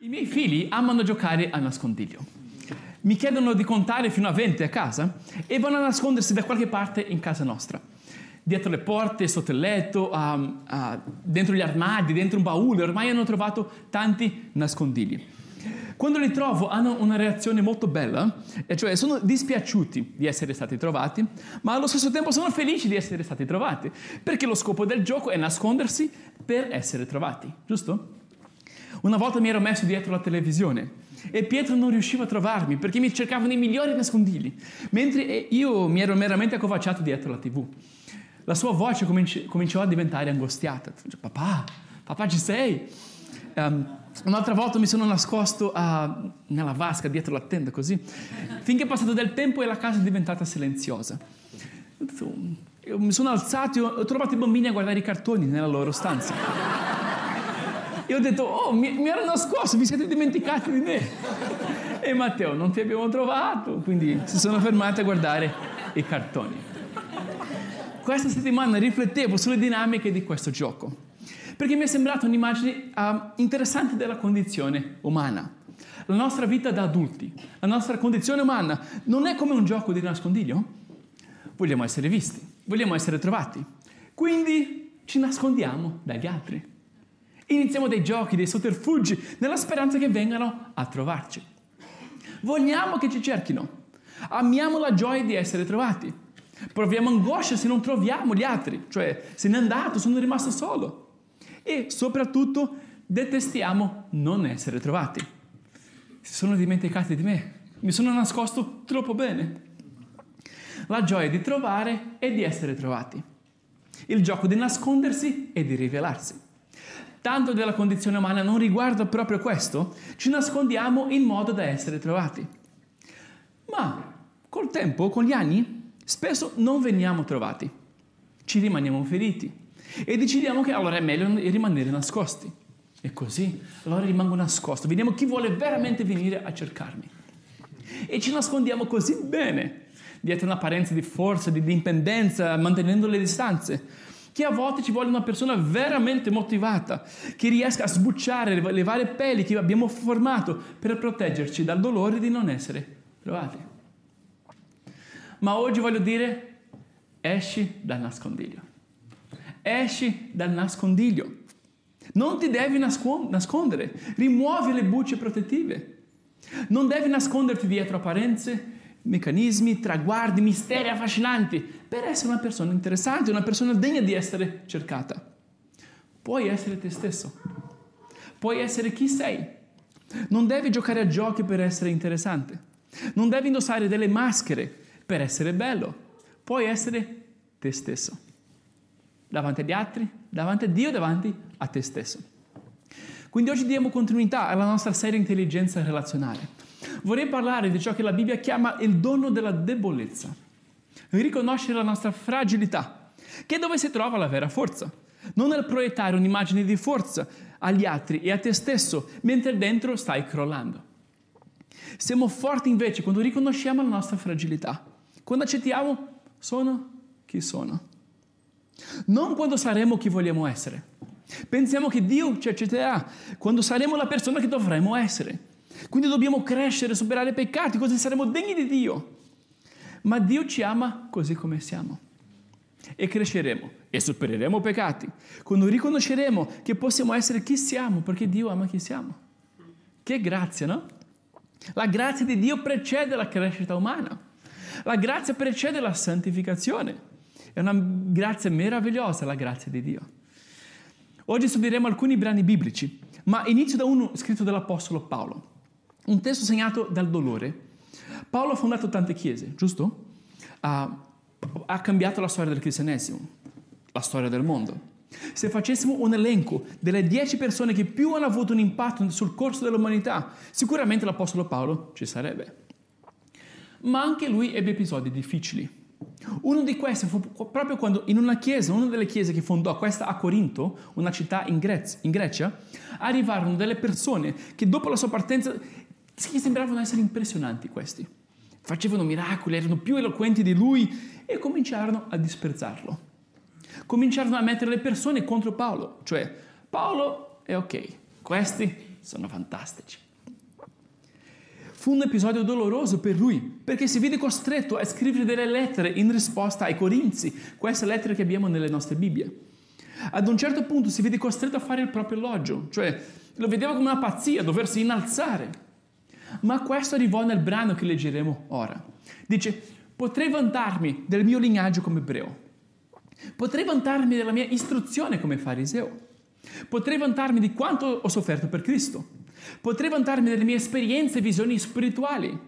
I miei figli amano giocare a nascondiglio. Mi chiedono di contare fino a 20 a casa e vanno a nascondersi da qualche parte in casa nostra. Dietro le porte, sotto il letto, um, uh, dentro gli armadi, dentro un baule, ormai hanno trovato tanti nascondigli. Quando li trovo hanno una reazione molto bella, cioè sono dispiaciuti di essere stati trovati, ma allo stesso tempo sono felici di essere stati trovati, perché lo scopo del gioco è nascondersi per essere trovati, giusto? Una volta mi ero messo dietro la televisione e Pietro non riusciva a trovarmi perché mi cercavano i migliori nascondigli, mentre io mi ero meramente accovacciato dietro la tv. La sua voce cominci- cominciò a diventare angustiata. Papà, papà ci sei? Um, un'altra volta mi sono nascosto uh, nella vasca dietro la tenda così, finché è passato del tempo e la casa è diventata silenziosa. Io mi sono alzato e ho trovato i bambini a guardare i cartoni nella loro stanza. E ho detto, oh, mi, mi ero nascosto, vi siete dimenticati di me. E Matteo, non ti abbiamo trovato, quindi si sono fermati a guardare i cartoni. Questa settimana riflettevo sulle dinamiche di questo gioco, perché mi è sembrata un'immagine uh, interessante della condizione umana. La nostra vita da adulti, la nostra condizione umana non è come un gioco di nascondiglio. Vogliamo essere visti, vogliamo essere trovati. Quindi ci nascondiamo dagli altri. Iniziamo dei giochi, dei sotterfugi, nella speranza che vengano a trovarci. Vogliamo che ci cerchino. Amiamo la gioia di essere trovati. Proviamo angoscia se non troviamo gli altri, cioè se n'è andato, sono rimasto solo. E soprattutto detestiamo non essere trovati. Si sono dimenticati di me, mi sono nascosto troppo bene. La gioia di trovare e di essere trovati. Il gioco di nascondersi e di rivelarsi tanto della condizione umana non riguarda proprio questo, ci nascondiamo in modo da essere trovati. Ma col tempo, con gli anni, spesso non veniamo trovati, ci rimaniamo feriti e decidiamo che allora è meglio rimanere nascosti. E così, allora rimango nascosto, vediamo chi vuole veramente venire a cercarmi. E ci nascondiamo così bene, dietro un'apparenza di forza, di dipendenza, mantenendo le distanze che a volte ci vuole una persona veramente motivata, che riesca a sbucciare le varie peli che abbiamo formato per proteggerci dal dolore di non essere trovati. Ma oggi voglio dire, esci dal nascondiglio. Esci dal nascondiglio. Non ti devi nascondere, rimuovi le bucce protettive. Non devi nasconderti dietro apparenze, meccanismi, traguardi, misteri affascinanti per essere una persona interessante, una persona degna di essere cercata. Puoi essere te stesso, puoi essere chi sei. Non devi giocare a giochi per essere interessante, non devi indossare delle maschere per essere bello, puoi essere te stesso. Davanti agli altri, davanti a Dio, davanti a te stesso. Quindi oggi diamo continuità alla nostra serie intelligenza relazionale Vorrei parlare di ciò che la Bibbia chiama il dono della debolezza. Riconoscere la nostra fragilità, che è dove si trova la vera forza. Non nel proiettare un'immagine di forza agli altri e a te stesso, mentre dentro stai crollando. Siamo forti invece quando riconosciamo la nostra fragilità, quando accettiamo sono chi sono. Non quando saremo chi vogliamo essere. Pensiamo che Dio ci accetterà quando saremo la persona che dovremmo essere. Quindi dobbiamo crescere, superare i peccati, così saremo degni di Dio. Ma Dio ci ama così come siamo. E cresceremo e supereremo i peccati quando riconosceremo che possiamo essere chi siamo, perché Dio ama chi siamo. Che grazia, no? La grazia di Dio precede la crescita umana. La grazia precede la santificazione. È una grazia meravigliosa la grazia di Dio. Oggi studieremo alcuni brani biblici, ma inizio da uno scritto dall'Apostolo Paolo un testo segnato dal dolore. Paolo ha fondato tante chiese, giusto? Ha, ha cambiato la storia del cristianesimo, la storia del mondo. Se facessimo un elenco delle dieci persone che più hanno avuto un impatto sul corso dell'umanità, sicuramente l'Apostolo Paolo ci sarebbe. Ma anche lui ebbe episodi difficili. Uno di questi fu proprio quando in una chiesa, una delle chiese che fondò, questa a Corinto, una città in, Grez, in Grecia, arrivarono delle persone che dopo la sua partenza che sembravano essere impressionanti questi. Facevano miracoli, erano più eloquenti di lui e cominciarono a disprezzarlo. Cominciarono a mettere le persone contro Paolo, cioè Paolo è ok, questi sono fantastici. Fu un episodio doloroso per lui, perché si vide costretto a scrivere delle lettere in risposta ai Corinzi, queste lettere che abbiamo nelle nostre Bibbie. Ad un certo punto si vede costretto a fare il proprio elogio, cioè lo vedeva come una pazzia, doversi innalzare. Ma questo arrivò nel brano che leggeremo ora. Dice, potrei vantarmi del mio lignaggio come ebreo, potrei vantarmi della mia istruzione come fariseo, potrei vantarmi di quanto ho sofferto per Cristo, potrei vantarmi delle mie esperienze e visioni spirituali.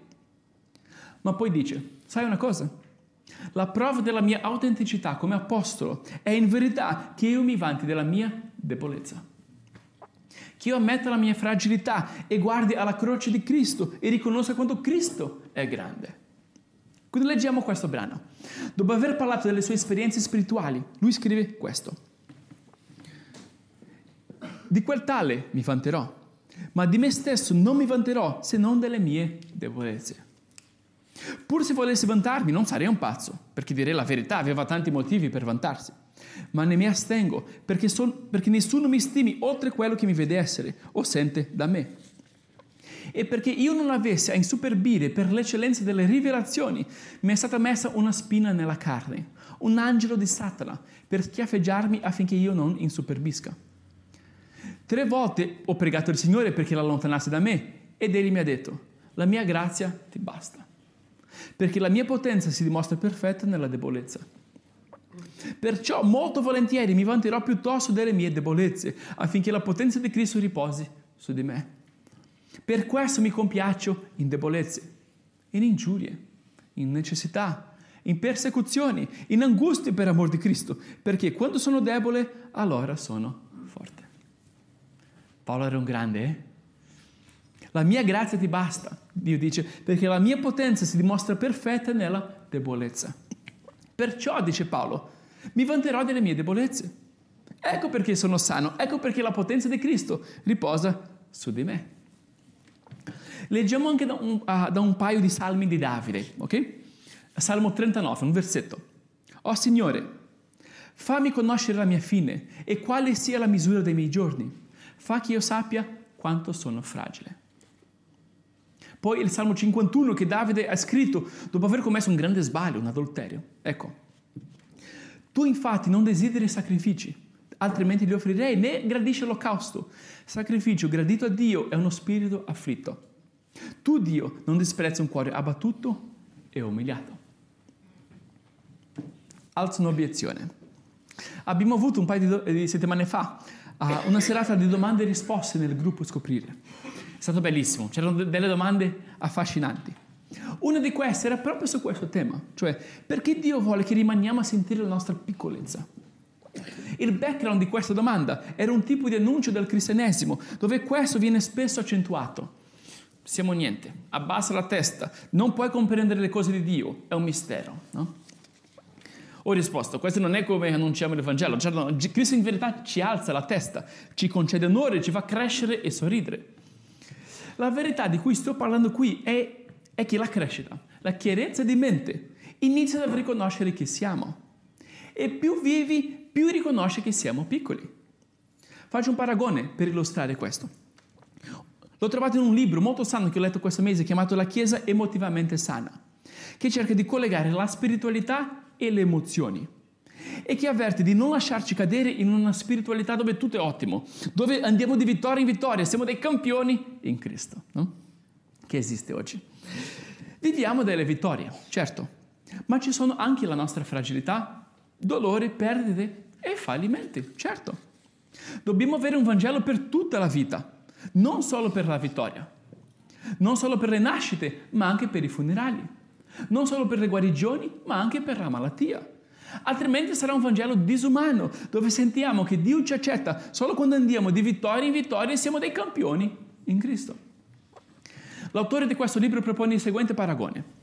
Ma poi dice, sai una cosa? La prova della mia autenticità come apostolo è in verità che io mi vanti della mia debolezza. Che io ammetta la mia fragilità e guardi alla croce di Cristo e riconosca quanto Cristo è grande. Quindi leggiamo questo brano. Dopo aver parlato delle sue esperienze spirituali, lui scrive questo. Di quel tale mi vanterò, ma di me stesso non mi vanterò se non delle mie debolezze. Pur se volessi vantarmi non sarei un pazzo, perché direi la verità, aveva tanti motivi per vantarsi. Ma ne mi astengo, perché, son, perché nessuno mi stimi oltre quello che mi vede essere o sente da me. E perché io non avessi a insuperbire per l'eccellenza delle rivelazioni, mi è stata messa una spina nella carne, un angelo di Satana, per schiaffeggiarmi affinché io non insuperbisca. Tre volte ho pregato il Signore perché l'allontanasse da me ed egli mi ha detto, la mia grazia ti basta perché la mia potenza si dimostra perfetta nella debolezza. Perciò molto volentieri mi vanterò piuttosto delle mie debolezze, affinché la potenza di Cristo riposi su di me. Per questo mi compiaccio in debolezze, in ingiurie, in necessità, in persecuzioni, in angustie per amor di Cristo, perché quando sono debole, allora sono forte. Paolo era un grande, eh? La mia grazia ti basta, Dio dice, perché la mia potenza si dimostra perfetta nella debolezza. Perciò, dice Paolo, mi vanterò delle mie debolezze. Ecco perché sono sano, ecco perché la potenza di Cristo riposa su di me. Leggiamo anche da un, uh, da un paio di salmi di Davide, ok? Salmo 39, un versetto. Oh Signore, fammi conoscere la mia fine e quale sia la misura dei miei giorni. Fa che io sappia quanto sono fragile. Poi il Salmo 51 che Davide ha scritto dopo aver commesso un grande sbaglio, un adulterio. Ecco, tu infatti non desideri sacrifici, altrimenti li offrirei, né gradisci l'olocausto. Sacrificio gradito a Dio è uno spirito afflitto. Tu, Dio, non disprezzi un cuore abbattuto e umiliato. Alzo un'obiezione. Abbiamo avuto un paio di, di settimane fa uh, una serata di domande e risposte nel gruppo Scoprire. È stato bellissimo, c'erano delle domande affascinanti. Una di queste era proprio su questo tema, cioè perché Dio vuole che rimaniamo a sentire la nostra piccolezza. Il background di questa domanda era un tipo di annuncio del cristianesimo, dove questo viene spesso accentuato. Siamo niente, abbassa la testa, non puoi comprendere le cose di Dio, è un mistero. No? Ho risposto, questo non è come annunciamo il Vangelo, cioè, no, Cristo in verità ci alza la testa, ci concede onore, ci fa crescere e sorridere. La verità di cui sto parlando qui è, è che la crescita, la chiarezza di mente, inizia dal riconoscere chi siamo. E più vivi, più riconosci che siamo piccoli. Faccio un paragone per illustrare questo. L'ho trovato in un libro molto sano che ho letto questo mese chiamato La Chiesa emotivamente sana, che cerca di collegare la spiritualità e le emozioni e che avverte di non lasciarci cadere in una spiritualità dove tutto è ottimo, dove andiamo di vittoria in vittoria, siamo dei campioni in Cristo, no? che esiste oggi. Viviamo delle vittorie, certo, ma ci sono anche la nostra fragilità, dolore, perdite e fallimenti, certo. Dobbiamo avere un Vangelo per tutta la vita, non solo per la vittoria, non solo per le nascite, ma anche per i funerali, non solo per le guarigioni, ma anche per la malattia Altrimenti sarà un Vangelo disumano, dove sentiamo che Dio ci accetta solo quando andiamo di vittoria in vittoria e siamo dei campioni in Cristo. L'autore di questo libro propone il seguente paragone.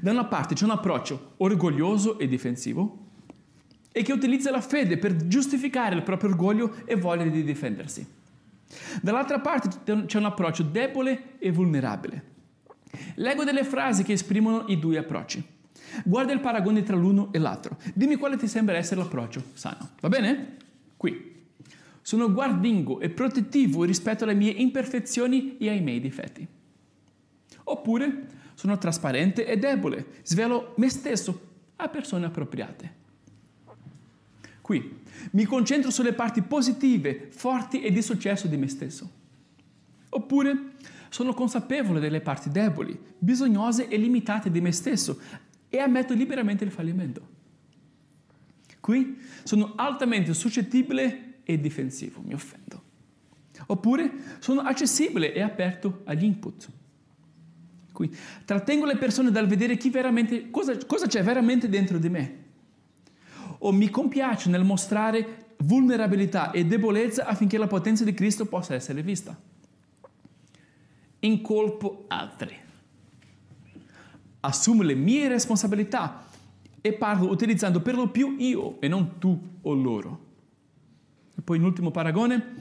Da una parte c'è un approccio orgoglioso e difensivo e che utilizza la fede per giustificare il proprio orgoglio e voglia di difendersi. Dall'altra parte c'è un approccio debole e vulnerabile. Leggo delle frasi che esprimono i due approcci. Guarda il paragone tra l'uno e l'altro. Dimmi quale ti sembra essere l'approccio sano. Va bene? Qui. Sono guardingo e protettivo rispetto alle mie imperfezioni e ai miei difetti. Oppure sono trasparente e debole, svelo me stesso a persone appropriate. Qui mi concentro sulle parti positive, forti e di successo di me stesso. Oppure sono consapevole delle parti deboli, bisognose e limitate di me stesso e ammetto liberamente il fallimento. Qui sono altamente suscettibile e difensivo, mi offendo. Oppure sono accessibile e aperto agli input. Qui trattengo le persone dal vedere cosa, cosa c'è veramente dentro di me. O mi compiace nel mostrare vulnerabilità e debolezza affinché la potenza di Cristo possa essere vista. Incolpo altri. Assumo le mie responsabilità e parlo utilizzando per lo più io e non tu o loro. E poi in ultimo paragone,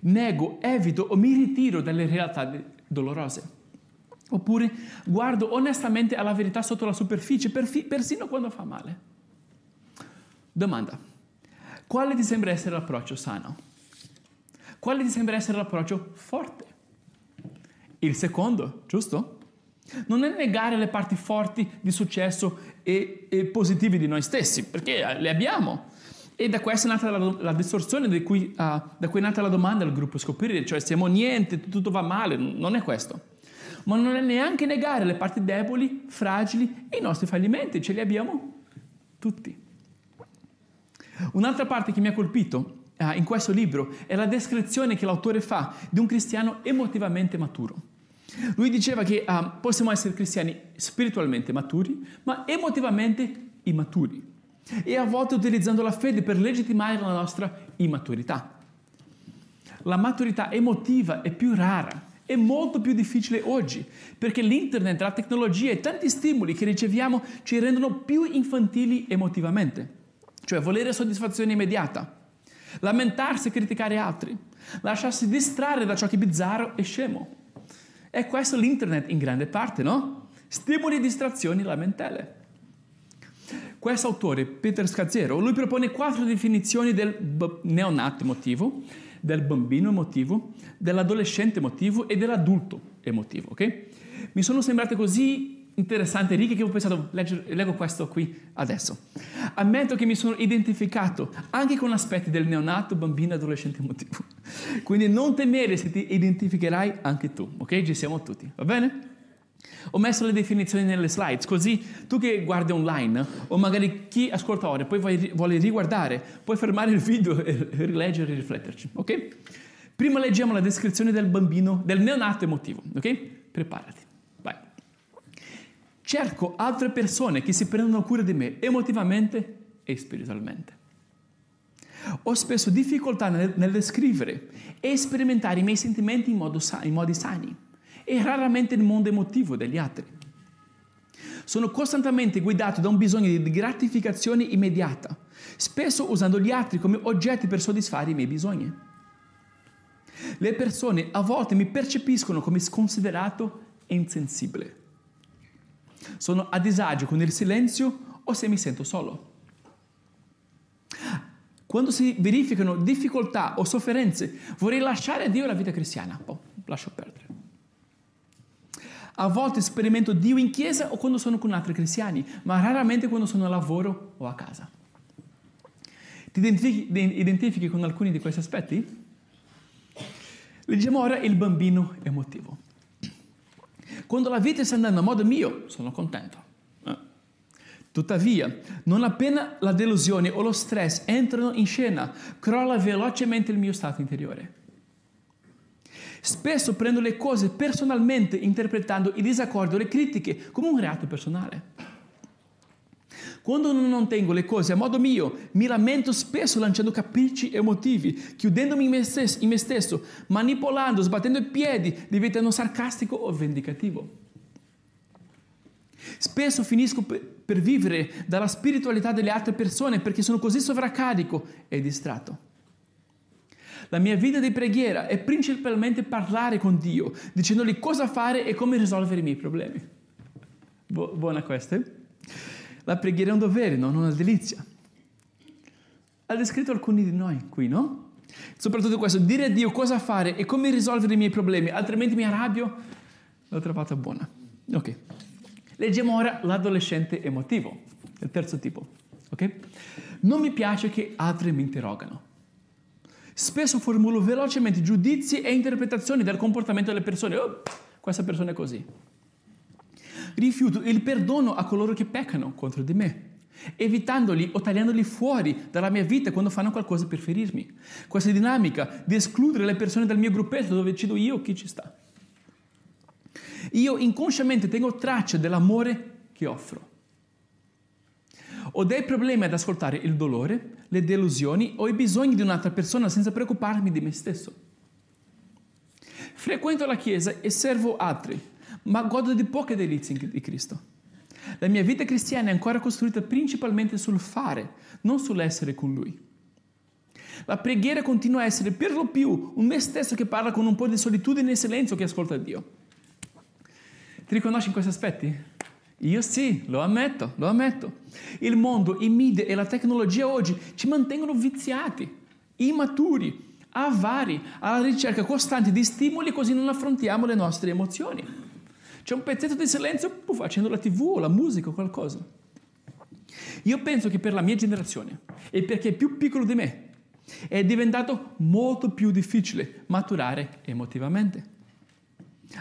nego, evito o mi ritiro dalle realtà dolorose. Oppure guardo onestamente alla verità sotto la superficie, persino quando fa male. Domanda. Quale ti sembra essere l'approccio sano? Quale ti sembra essere l'approccio forte? Il secondo, giusto? Non è negare le parti forti di successo e, e positive di noi stessi, perché le abbiamo. E da questo è nata la, la distorsione cui, uh, da cui è nata la domanda al gruppo scoprire, cioè siamo niente, tutto va male, non è questo. Ma non è neanche negare le parti deboli, fragili e i nostri fallimenti, ce li abbiamo tutti. Un'altra parte che mi ha colpito uh, in questo libro è la descrizione che l'autore fa di un cristiano emotivamente maturo. Lui diceva che uh, possiamo essere cristiani spiritualmente maturi, ma emotivamente immaturi. E a volte utilizzando la fede per legittimare la nostra immaturità. La maturità emotiva è più rara, è molto più difficile oggi, perché l'internet, la tecnologia e tanti stimoli che riceviamo ci rendono più infantili emotivamente. Cioè volere soddisfazione immediata, lamentarsi e criticare altri, lasciarsi distrarre da ciò che è bizzarro e scemo. È questo l'internet in grande parte, no? Stimoli, distrazioni, lamentele. Questo autore, Peter Scazzero, lui propone quattro definizioni del neonato emotivo, del bambino emotivo, dell'adolescente emotivo e dell'adulto emotivo, ok? Mi sono sembrate così interessanti e ricche che ho pensato, leggo, leggo questo qui adesso. Ammetto che mi sono identificato anche con aspetti del neonato, bambino adolescente emotivo. Quindi non temere se ti identificherai anche tu, ok? Ci siamo tutti, va bene? Ho messo le definizioni nelle slides, così tu che guardi online o magari chi ascolta ora e poi vuole riguardare, puoi fermare il video e rileggere e rifletterci, ok? Prima leggiamo la descrizione del bambino, del neonato emotivo, ok? Preparati. Cerco altre persone che si prendono cura di me emotivamente e spiritualmente. Ho spesso difficoltà nel, nel descrivere e sperimentare i miei sentimenti in, modo, in modi sani e raramente nel mondo emotivo degli altri. Sono costantemente guidato da un bisogno di gratificazione immediata, spesso usando gli altri come oggetti per soddisfare i miei bisogni. Le persone a volte mi percepiscono come sconsiderato e insensibile. Sono a disagio con il silenzio o se mi sento solo. Quando si verificano difficoltà o sofferenze, vorrei lasciare a Dio la vita cristiana. Oh, lascio perdere. A volte sperimento Dio in chiesa o quando sono con altri cristiani, ma raramente quando sono a lavoro o a casa. Ti identifichi, identifichi con alcuni di questi aspetti? Leggiamo ora il bambino emotivo. Quando la vita sta andando a modo mio, sono contento. Eh. Tuttavia, non appena la delusione o lo stress entrano in scena, crolla velocemente il mio stato interiore. Spesso prendo le cose personalmente interpretando il disaccordo o le critiche come un reato personale. Quando non tengo le cose a modo mio, mi lamento spesso lanciando capricci emotivi, chiudendomi in me, stesso, in me stesso, manipolando, sbattendo i piedi, diventando sarcastico o vendicativo. Spesso finisco per vivere dalla spiritualità delle altre persone perché sono così sovraccarico e distratto. La mia vita di preghiera è principalmente parlare con Dio, dicendogli cosa fare e come risolvere i miei problemi. Bu- buona questa? La preghiera è un dovere, non una delizia. Ha descritto alcuni di noi qui, no? Soprattutto questo, dire a Dio cosa fare e come risolvere i miei problemi, altrimenti mi arrabbio, l'ho trovata buona. Ok. Leggiamo ora l'adolescente emotivo, il terzo tipo. Ok? Non mi piace che altri mi interrogano. Spesso formulo velocemente giudizi e interpretazioni del comportamento delle persone. Oh, questa persona è così. Rifiuto il perdono a coloro che peccano contro di me, evitandoli o tagliandoli fuori dalla mia vita quando fanno qualcosa per ferirmi. Questa dinamica di escludere le persone dal mio gruppetto dove decido io chi ci sta. Io inconsciamente tengo traccia dell'amore che offro. Ho dei problemi ad ascoltare il dolore, le delusioni o i bisogni di un'altra persona senza preoccuparmi di me stesso. Frequento la Chiesa e servo altri, ma godo di poche delizie di Cristo. La mia vita cristiana è ancora costruita principalmente sul fare, non sull'essere con Lui. La preghiera continua a essere per lo più un me stesso che parla con un po' di solitudine e silenzio che ascolta Dio. Ti riconosci in questi aspetti? Io sì, lo ammetto, lo ammetto. Il mondo, i media e la tecnologia oggi ci mantengono viziati, immaturi, avari, alla ricerca costante di stimoli così non affrontiamo le nostre emozioni. C'è un pezzetto di silenzio puff, accendo la tv o la musica o qualcosa. Io penso che per la mia generazione e per chi è più piccolo di me è diventato molto più difficile maturare emotivamente.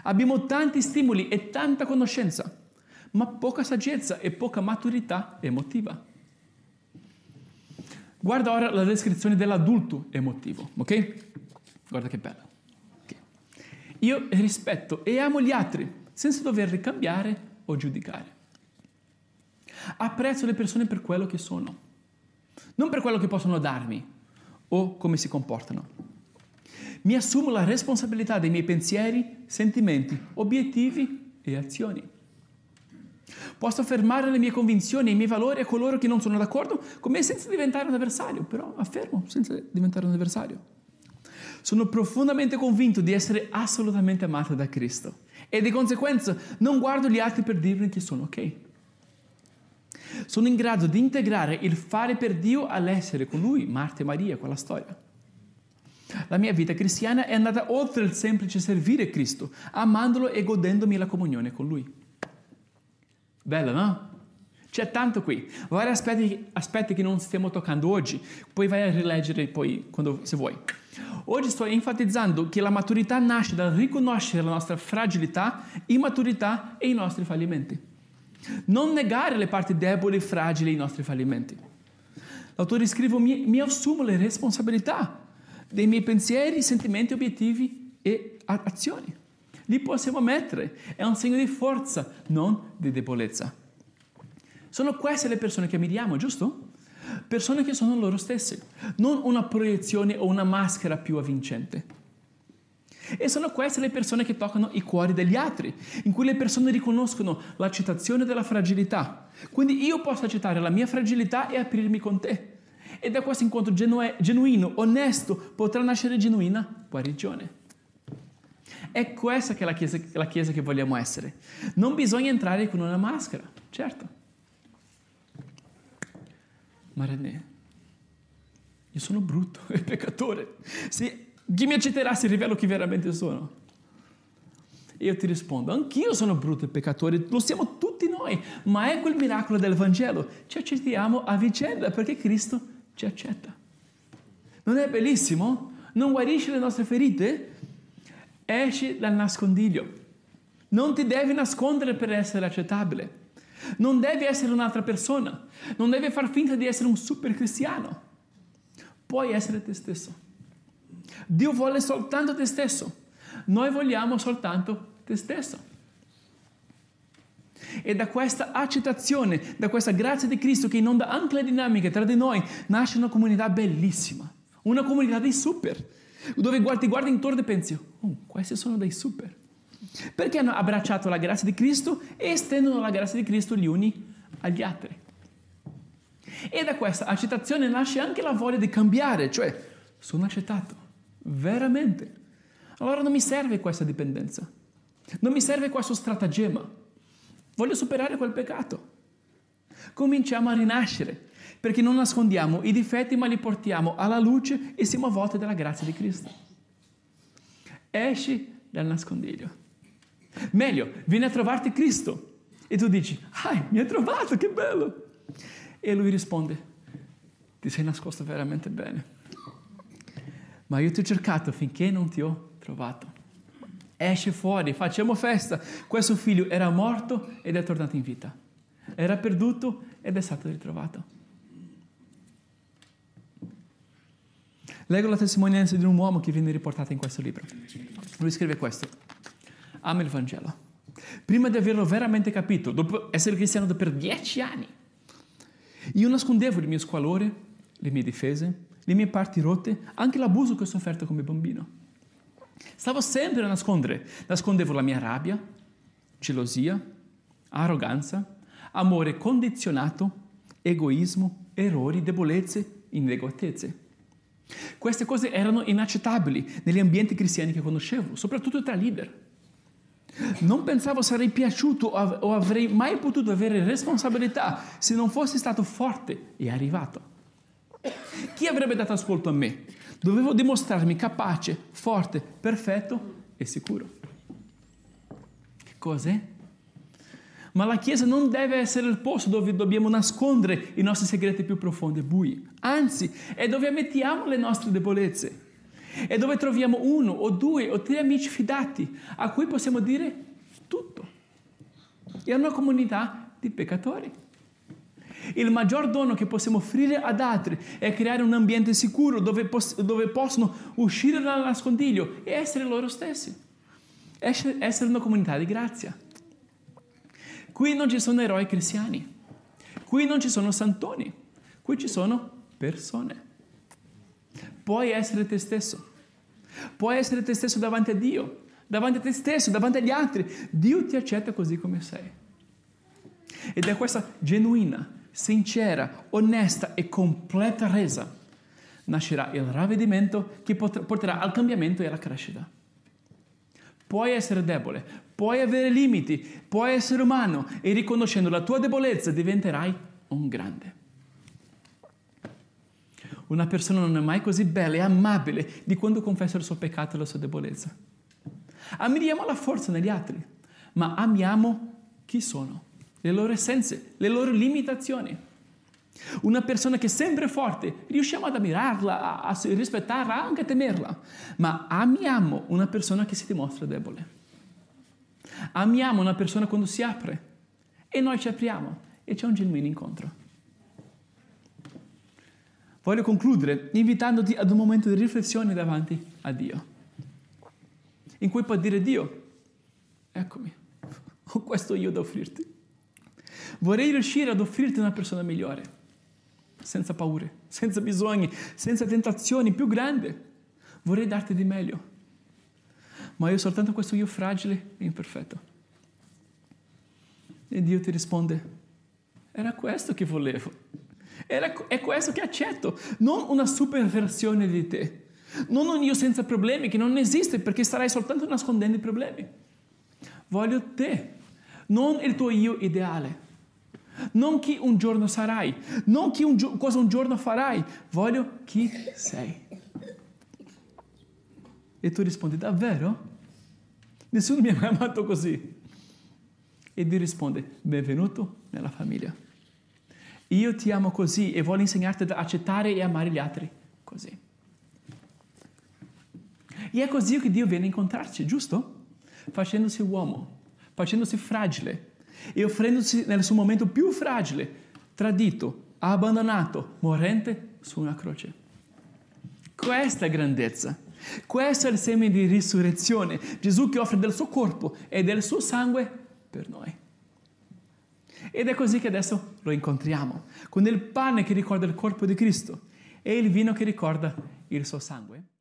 Abbiamo tanti stimoli e tanta conoscenza, ma poca saggezza e poca maturità emotiva. Guarda ora la descrizione dell'adulto emotivo, ok? Guarda che bello. Okay. Io rispetto e amo gli altri senza doverli cambiare o giudicare. Apprezzo le persone per quello che sono, non per quello che possono darmi o come si comportano. Mi assumo la responsabilità dei miei pensieri, sentimenti, obiettivi e azioni. Posso affermare le mie convinzioni e i miei valori a coloro che non sono d'accordo con me senza diventare un avversario, però affermo senza diventare un avversario. Sono profondamente convinto di essere assolutamente amato da Cristo e di conseguenza non guardo gli altri per dirmi che sono ok. Sono in grado di integrare il fare per Dio all'essere con Lui, Marta e Maria, quella storia. La mia vita cristiana è andata oltre il semplice servire Cristo, amandolo e godendomi la comunione con Lui. Bello, no? C'è tanto qui, vari aspetti, aspetti, che non stiamo toccando oggi, poi vai a rileggere poi quando, se vuoi. Oggi sto enfatizzando che la maturità nasce dal riconoscere la nostra fragilità, immaturità e i nostri fallimenti. Non negare le parti deboli, fragili, i nostri fallimenti. L'autore scrive, mi, mi assumo le responsabilità dei miei pensieri, sentimenti, obiettivi e azioni. Li possiamo mettere, è un segno di forza, non di debolezza. Sono queste le persone che ammiriamo, giusto? Persone che sono loro stesse, non una proiezione o una maschera più avvincente. E sono queste le persone che toccano i cuori degli altri, in cui le persone riconoscono l'accettazione della fragilità. Quindi io posso accettare la mia fragilità e aprirmi con te. E da questo incontro genu- genuino, onesto, potrà nascere genuina guarigione. È questa che è la chiesa, la chiesa che vogliamo essere. Non bisogna entrare con una maschera, certo. Ma René, io sono brutto e peccatore. Se, chi mi accetterà se rivelo chi veramente sono? E io ti rispondo, anch'io sono brutto e peccatore, lo siamo tutti noi, ma è quel miracolo del Vangelo. Ci accettiamo a vicenda perché Cristo ci accetta. Non è bellissimo? Non guarisce le nostre ferite? Esci dal nascondiglio. Non ti devi nascondere per essere accettabile. Non devi essere un'altra persona. Non devi far finta di essere un super cristiano. Puoi essere te stesso. Dio vuole soltanto te stesso. Noi vogliamo soltanto te stesso. E da questa accettazione, da questa grazia di Cristo che inonda anche le dinamiche tra di noi, nasce una comunità bellissima, una comunità dei super, dove guardi, guardi intorno e pensi, oh, questi sono dei super. Perché hanno abbracciato la grazia di Cristo e estendono la grazia di Cristo gli uni agli altri. E da questa accettazione nasce anche la voglia di cambiare, cioè sono accettato, veramente. Allora non mi serve questa dipendenza, non mi serve questo stratagemma Voglio superare quel peccato. Cominciamo a rinascere. perché non nascondiamo i difetti ma li portiamo alla luce e siamo avvolti dalla grazia di Cristo. Esci dal nascondiglio. Meglio, vieni a trovarti Cristo e tu dici, ah, mi hai trovato, che bello! E lui risponde, ti sei nascosto veramente bene. Ma io ti ho cercato finché non ti ho trovato. Esce fuori, facciamo festa. Questo figlio era morto ed è tornato in vita. Era perduto ed è stato ritrovato. Leggo la testimonianza di un uomo che viene riportata in questo libro. Lui scrive questo. Ama il Vangelo. Prima di averlo veramente capito, dopo essere cristiano per dieci anni, io nascondevo il mio squalore, le mie difese, le mie parti rotte, anche l'abuso che ho sofferto come bambino. Stavo sempre a nascondere. Nascondevo la mia rabbia, gelosia, arroganza, amore condizionato, egoismo, errori, debolezze, inadeguatezze. Queste cose erano inaccettabili negli ambienti cristiani che conoscevo, soprattutto tra leader. Non pensavo sarei piaciuto o avrei mai potuto avere responsabilità se non fossi stato forte e arrivato. Chi avrebbe dato ascolto a me? Dovevo dimostrarmi capace, forte, perfetto e sicuro. Che cos'è? Ma la Chiesa non deve essere il posto dove dobbiamo nascondere i nostri segreti più profondi e bui. Anzi, è dove ammettiamo le nostre debolezze. È dove troviamo uno o due o tre amici fidati a cui possiamo dire tutto. È una comunità di peccatori. Il maggior dono che possiamo offrire ad altri è creare un ambiente sicuro dove, poss- dove possono uscire dal nascondiglio e essere loro stessi. Essere una comunità di grazia. Qui non ci sono eroi cristiani, qui non ci sono santoni, qui ci sono persone. Puoi essere te stesso, puoi essere te stesso davanti a Dio, davanti a te stesso, davanti agli altri. Dio ti accetta così come sei. Ed è questa genuina sincera, onesta e completa resa, nascerà il ravvedimento che porterà al cambiamento e alla crescita. Puoi essere debole, puoi avere limiti, puoi essere umano e riconoscendo la tua debolezza diventerai un grande. Una persona non è mai così bella e amabile di quando confessa il suo peccato e la sua debolezza. Ammiriamo la forza negli altri, ma amiamo chi sono le loro essenze, le loro limitazioni. Una persona che è sempre forte, riusciamo ad ammirarla, a, a rispettarla, anche a temerla, ma amiamo una persona che si dimostra debole. Amiamo una persona quando si apre e noi ci apriamo e c'è un genuino incontro. Voglio concludere invitandoti ad un momento di riflessione davanti a Dio, in cui puoi dire Dio, eccomi, ho questo io da offrirti. Vorrei riuscire ad offrirti una persona migliore, senza paure, senza bisogni, senza tentazioni, più grande. Vorrei darti di meglio. Ma io soltanto questo io fragile e imperfetto. E Dio ti risponde, era questo che volevo. È questo che accetto, non una super versione di te. Non un io senza problemi che non esiste perché starai soltanto nascondendo i problemi. Voglio te, non il tuo io ideale non chi un giorno sarai, non un gio- cosa un giorno farai, voglio chi sei. E tu rispondi, davvero? Nessuno mi ha mai amato così. E Dio risponde, benvenuto nella famiglia. Io ti amo così e voglio insegnarti ad accettare e amare gli altri così. E è così che Dio viene a incontrarci, giusto? Facendosi uomo, facendosi fragile, e offrendosi nel suo momento più fragile, tradito, abbandonato, morente su una croce. Questa è grandezza. Questo è il seme di risurrezione. Gesù che offre del suo corpo e del suo sangue per noi. Ed è così che adesso lo incontriamo, con il pane che ricorda il corpo di Cristo e il vino che ricorda il suo sangue.